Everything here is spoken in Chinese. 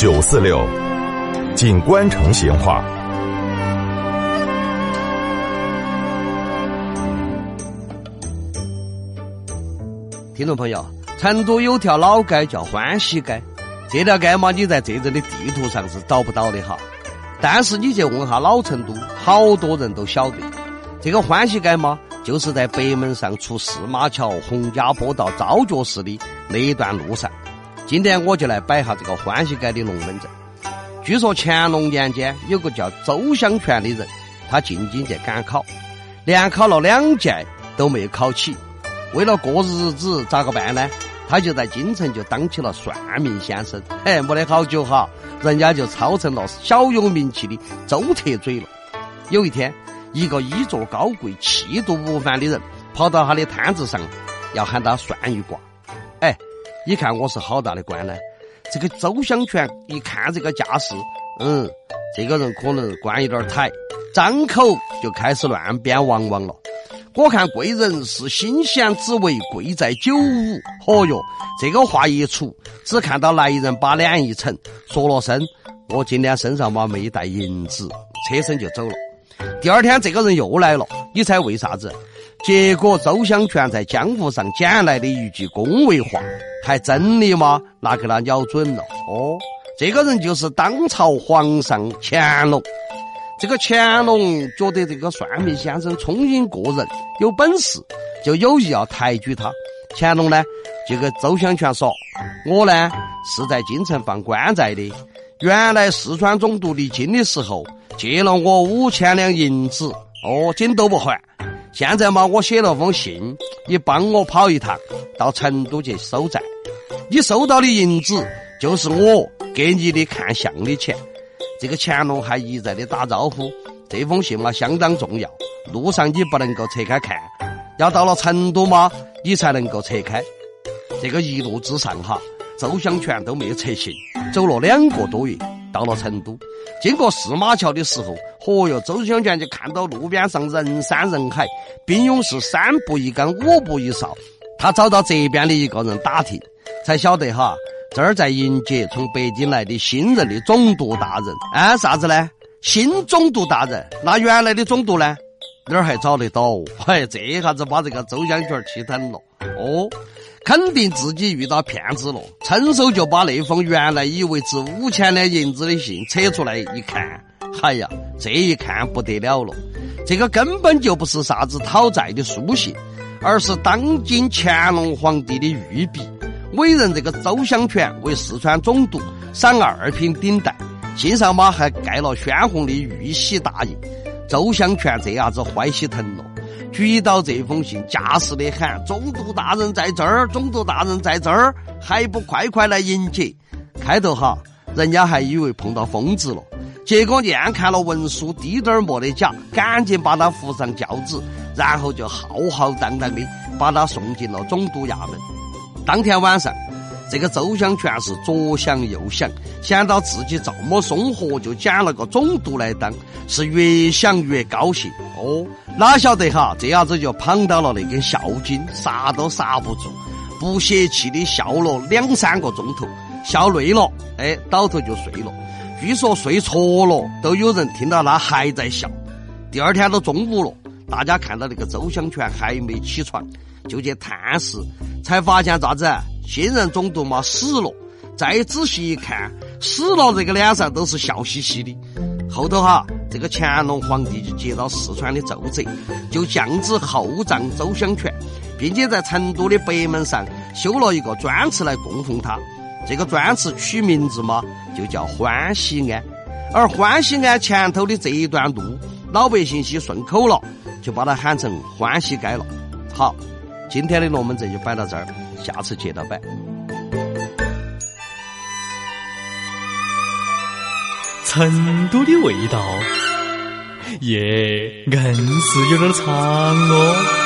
九四六，锦官城闲话。听众朋友，成都有条老街叫欢喜街，这条街嘛，你在这阵的地图上是找不到的哈。但是你去问下老成都，好多人都晓得，这个欢喜街嘛，就是在北门上出四马桥洪家坡到昭觉寺的那一段路上。今天我就来摆下这个欢喜街的龙门阵。据说乾隆年间有个叫周香泉的人，他进京去赶考，连考了两届都没有考起。为了过日子，咋个办呢？他就在京城就当起了算命先生。哎，没得好久哈，人家就操成了小有名气的周特嘴了。有一天，一个衣着高贵、气度不凡的人跑到他的摊子上，要喊他算一卦。你看我是好大的官呢？这个周香泉一看这个架势，嗯，这个人可能官有点抬，张口就开始乱编王王了。我看贵人是心弦只为贵在九五。哦哟，这个话一出，只看到来人把脸一沉，说了声：“我今天身上嘛没带银子。”车身就走了。第二天，这个人又来了，你猜为啥子？结果周香泉在江湖上捡来的一句恭维话，还真的吗？拿给他咬准了。哦，这个人就是当朝皇上乾隆。这个乾隆觉得这个算命先生聪颖过人，有本事，就有意要抬举他。乾隆呢，就跟周香泉说：“我呢是在京城放官债的，原来四川总督离京的时候借了我五千两银子，哦，金都不还。现在嘛，我写了封信，你帮我跑一趟到成都去收债。你收到的银子就是我给你的看相的钱。”这个乾隆还一再的打招呼，这封信嘛相当重要，路上你不能够拆开看，要到了成都嘛，你才能够拆开。这个一路之上哈，周香泉都没有拆信，走了两个多月，到了成都，经过四马桥的时候，嚯哟，周香泉就看到路边上人山人海，兵勇是三步一岗，五步一哨，他找到这边的一个人打听，才晓得哈。这儿在迎接从北京来的新任的总督大人，啊，啥子呢？新总督大人，那原来的总督呢？哪儿还找得到？嘿，这下子把这个周香泉气疼了。哦，肯定自己遇到骗子了，伸手就把那封原来以为值五千两银子的信扯出来一看，哎呀，这一看不得了了，这个根本就不是啥子讨债的书信，而是当今乾隆皇帝的御笔。委任这个周香泉为四川总督，赏二品顶戴。信上嘛还盖了宣红的玉玺大印。周香泉这下子欢喜疼了，举到这封信，架势的喊：“总督大人在这儿，总督大人在这儿，还不快快来迎接？”开头哈，人家还以为碰到疯子了，结果眼看了文书，滴点儿没得假，赶紧把他扶上轿子，然后就浩浩荡荡的把他送进了总督衙门。当天晚上，这个周香泉是左想右想，想到自己这么松活，就捡了个总督来当，是越想越高兴。哦，哪晓得哈，这下子就捧到了那根孝筋，刹都刹不住，不泄气的笑了两三个钟头，笑累了，哎，倒头就睡了。据说睡着了，都有人听到他还在笑。第二天都中午了，大家看到那个周香泉还没起床。就去探视，才发现咋子？新任总督嘛死了。再仔细一看，死了这个脸上都是笑嘻嘻的。后头哈，这个乾隆皇帝就接到四川的奏折，就降旨厚葬周香泉，并且在成都的北门上修了一个砖祠来供奉他。这个砖祠取名字嘛，就叫欢喜庵。而欢喜庵前头的这一段路，老百姓些顺口了，就把它喊成欢喜街了。好。今天的龙门阵就摆到这儿，下次接着摆。成都的味道，耶，硬是有点长哦。